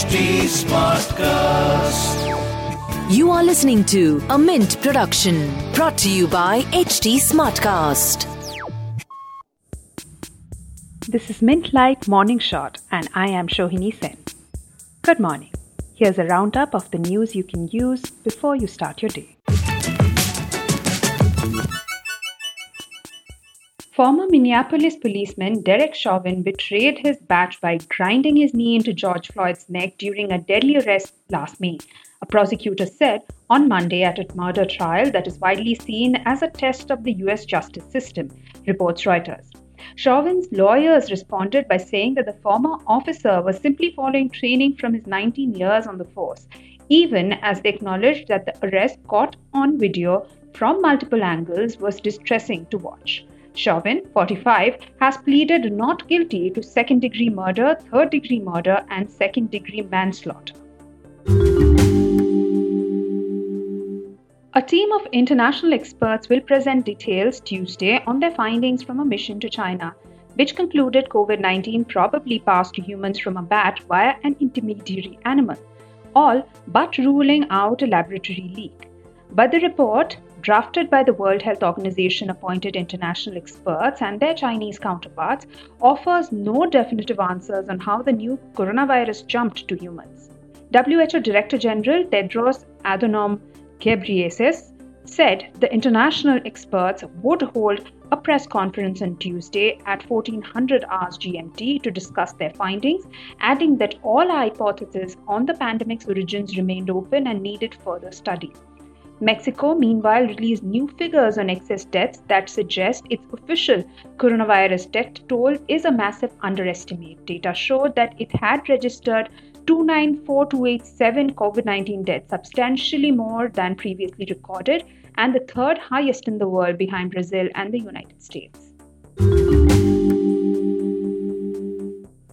HT Smartcast. You are listening to a Mint production brought to you by HT Smartcast. This is Mint Light Morning Shot, and I am Shohini Sen. Good morning. Here's a roundup of the news you can use before you start your day. Former Minneapolis policeman Derek Chauvin betrayed his batch by grinding his knee into George Floyd's neck during a deadly arrest last May, a prosecutor said on Monday at a murder trial that is widely seen as a test of the US justice system, reports Reuters. Chauvin's lawyers responded by saying that the former officer was simply following training from his 19 years on the force, even as they acknowledged that the arrest caught on video from multiple angles was distressing to watch. Chauvin, 45, has pleaded not guilty to second degree murder, third degree murder, and second degree manslaughter. A team of international experts will present details Tuesday on their findings from a mission to China, which concluded COVID 19 probably passed to humans from a bat via an intermediary animal, all but ruling out a laboratory leak. But the report, drafted by the World Health Organization appointed international experts and their Chinese counterparts, offers no definitive answers on how the new coronavirus jumped to humans. WHO Director General Tedros Adhanom Ghebreyesus said the international experts would hold a press conference on Tuesday at 1400 hours GMT to discuss their findings, adding that all hypotheses on the pandemic's origins remained open and needed further study. Mexico, meanwhile, released new figures on excess deaths that suggest its official coronavirus death toll is a massive underestimate. Data showed that it had registered 294,287 COVID 19 deaths, substantially more than previously recorded, and the third highest in the world behind Brazil and the United States.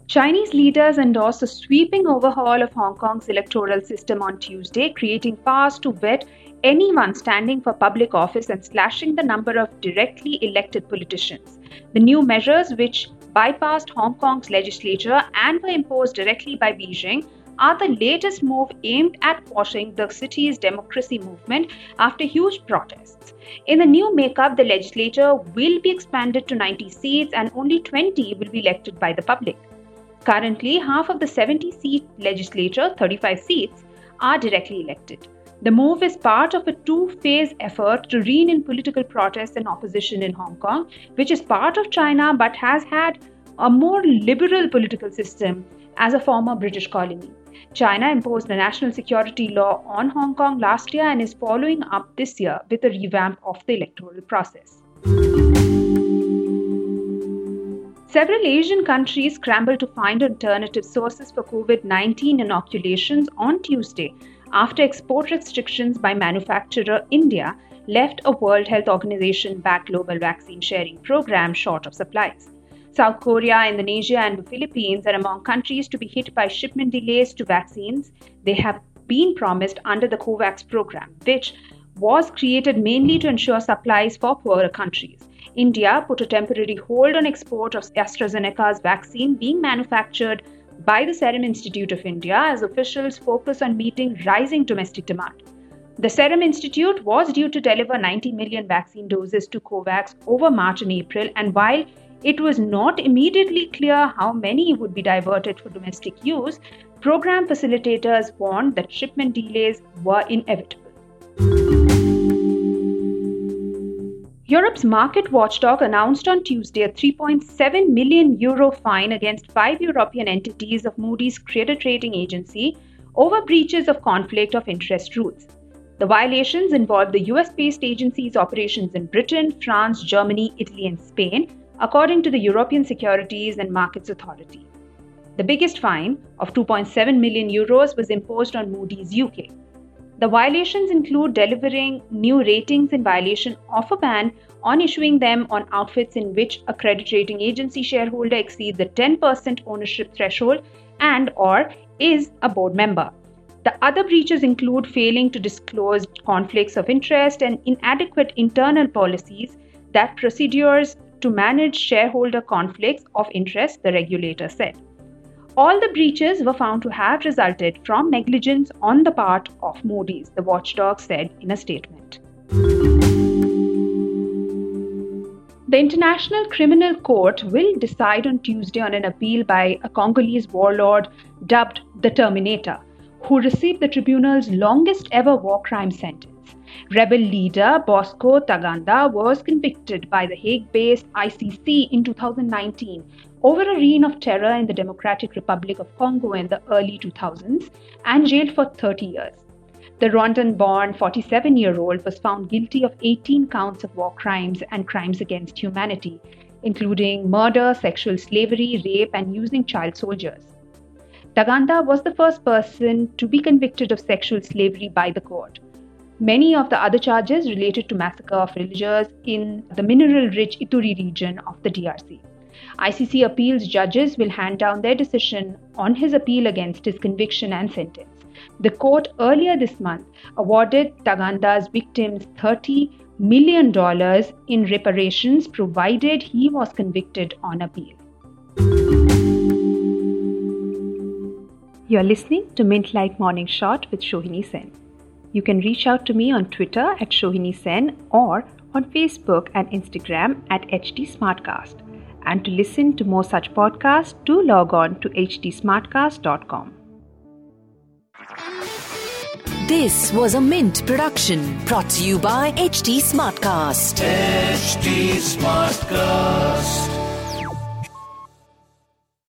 Chinese leaders endorsed a sweeping overhaul of Hong Kong's electoral system on Tuesday, creating powers to vet anyone standing for public office and slashing the number of directly elected politicians. The new measures, which bypassed Hong Kong's legislature and were imposed directly by Beijing, are the latest move aimed at quashing the city's democracy movement after huge protests. In the new makeup, the legislature will be expanded to 90 seats and only 20 will be elected by the public. Currently, half of the 70 seat legislature, 35 seats, are directly elected. The move is part of a two phase effort to rein in political protests and opposition in Hong Kong, which is part of China but has had a more liberal political system as a former British colony. China imposed a national security law on Hong Kong last year and is following up this year with a revamp of the electoral process. Several Asian countries scrambled to find alternative sources for COVID 19 inoculations on Tuesday after export restrictions by manufacturer India left a World Health Organization backed global vaccine sharing program short of supplies. South Korea, Indonesia, and the Philippines are among countries to be hit by shipment delays to vaccines they have been promised under the COVAX program, which was created mainly to ensure supplies for poorer countries. India put a temporary hold on export of AstraZeneca's vaccine being manufactured by the Serum Institute of India as officials focus on meeting rising domestic demand. The Serum Institute was due to deliver 90 million vaccine doses to COVAX over March and April, and while it was not immediately clear how many would be diverted for domestic use, program facilitators warned that shipment delays were inevitable. Europe's market watchdog announced on Tuesday a 3.7 million euro fine against five European entities of Moody's credit rating agency over breaches of conflict of interest rules. The violations involved the US based agency's operations in Britain, France, Germany, Italy, and Spain, according to the European Securities and Markets Authority. The biggest fine of 2.7 million euros was imposed on Moody's UK. The violations include delivering new ratings in violation of a ban on issuing them on outfits in which a credit rating agency shareholder exceeds the 10% ownership threshold and or is a board member. The other breaches include failing to disclose conflicts of interest and inadequate internal policies that procedures to manage shareholder conflicts of interest, the regulator said. All the breaches were found to have resulted from negligence on the part of Moody's, the watchdog said in a statement. The International Criminal Court will decide on Tuesday on an appeal by a Congolese warlord dubbed the Terminator, who received the tribunal's longest ever war crime sentence. Rebel leader Bosco Ntaganda was convicted by the Hague based ICC in 2019 over a reign of terror in the Democratic Republic of Congo in the early 2000s and jailed for 30 years. The Rwandan born 47 year old was found guilty of 18 counts of war crimes and crimes against humanity, including murder, sexual slavery, rape, and using child soldiers. Ntaganda was the first person to be convicted of sexual slavery by the court. Many of the other charges related to massacre of villagers in the mineral-rich Ituri region of the DRC. ICC appeals judges will hand down their decision on his appeal against his conviction and sentence. The court earlier this month awarded Ntaganda's victims $30 million in reparations provided he was convicted on appeal. You're listening to Mint Light Morning Shot with Shohini Sen. You can reach out to me on Twitter at Shohini Sen or on Facebook and Instagram at HT Smartcast. And to listen to more such podcasts, do log on to htsmartcast.com. This was a Mint production brought to you by HT Smartcast. HT Smartcast.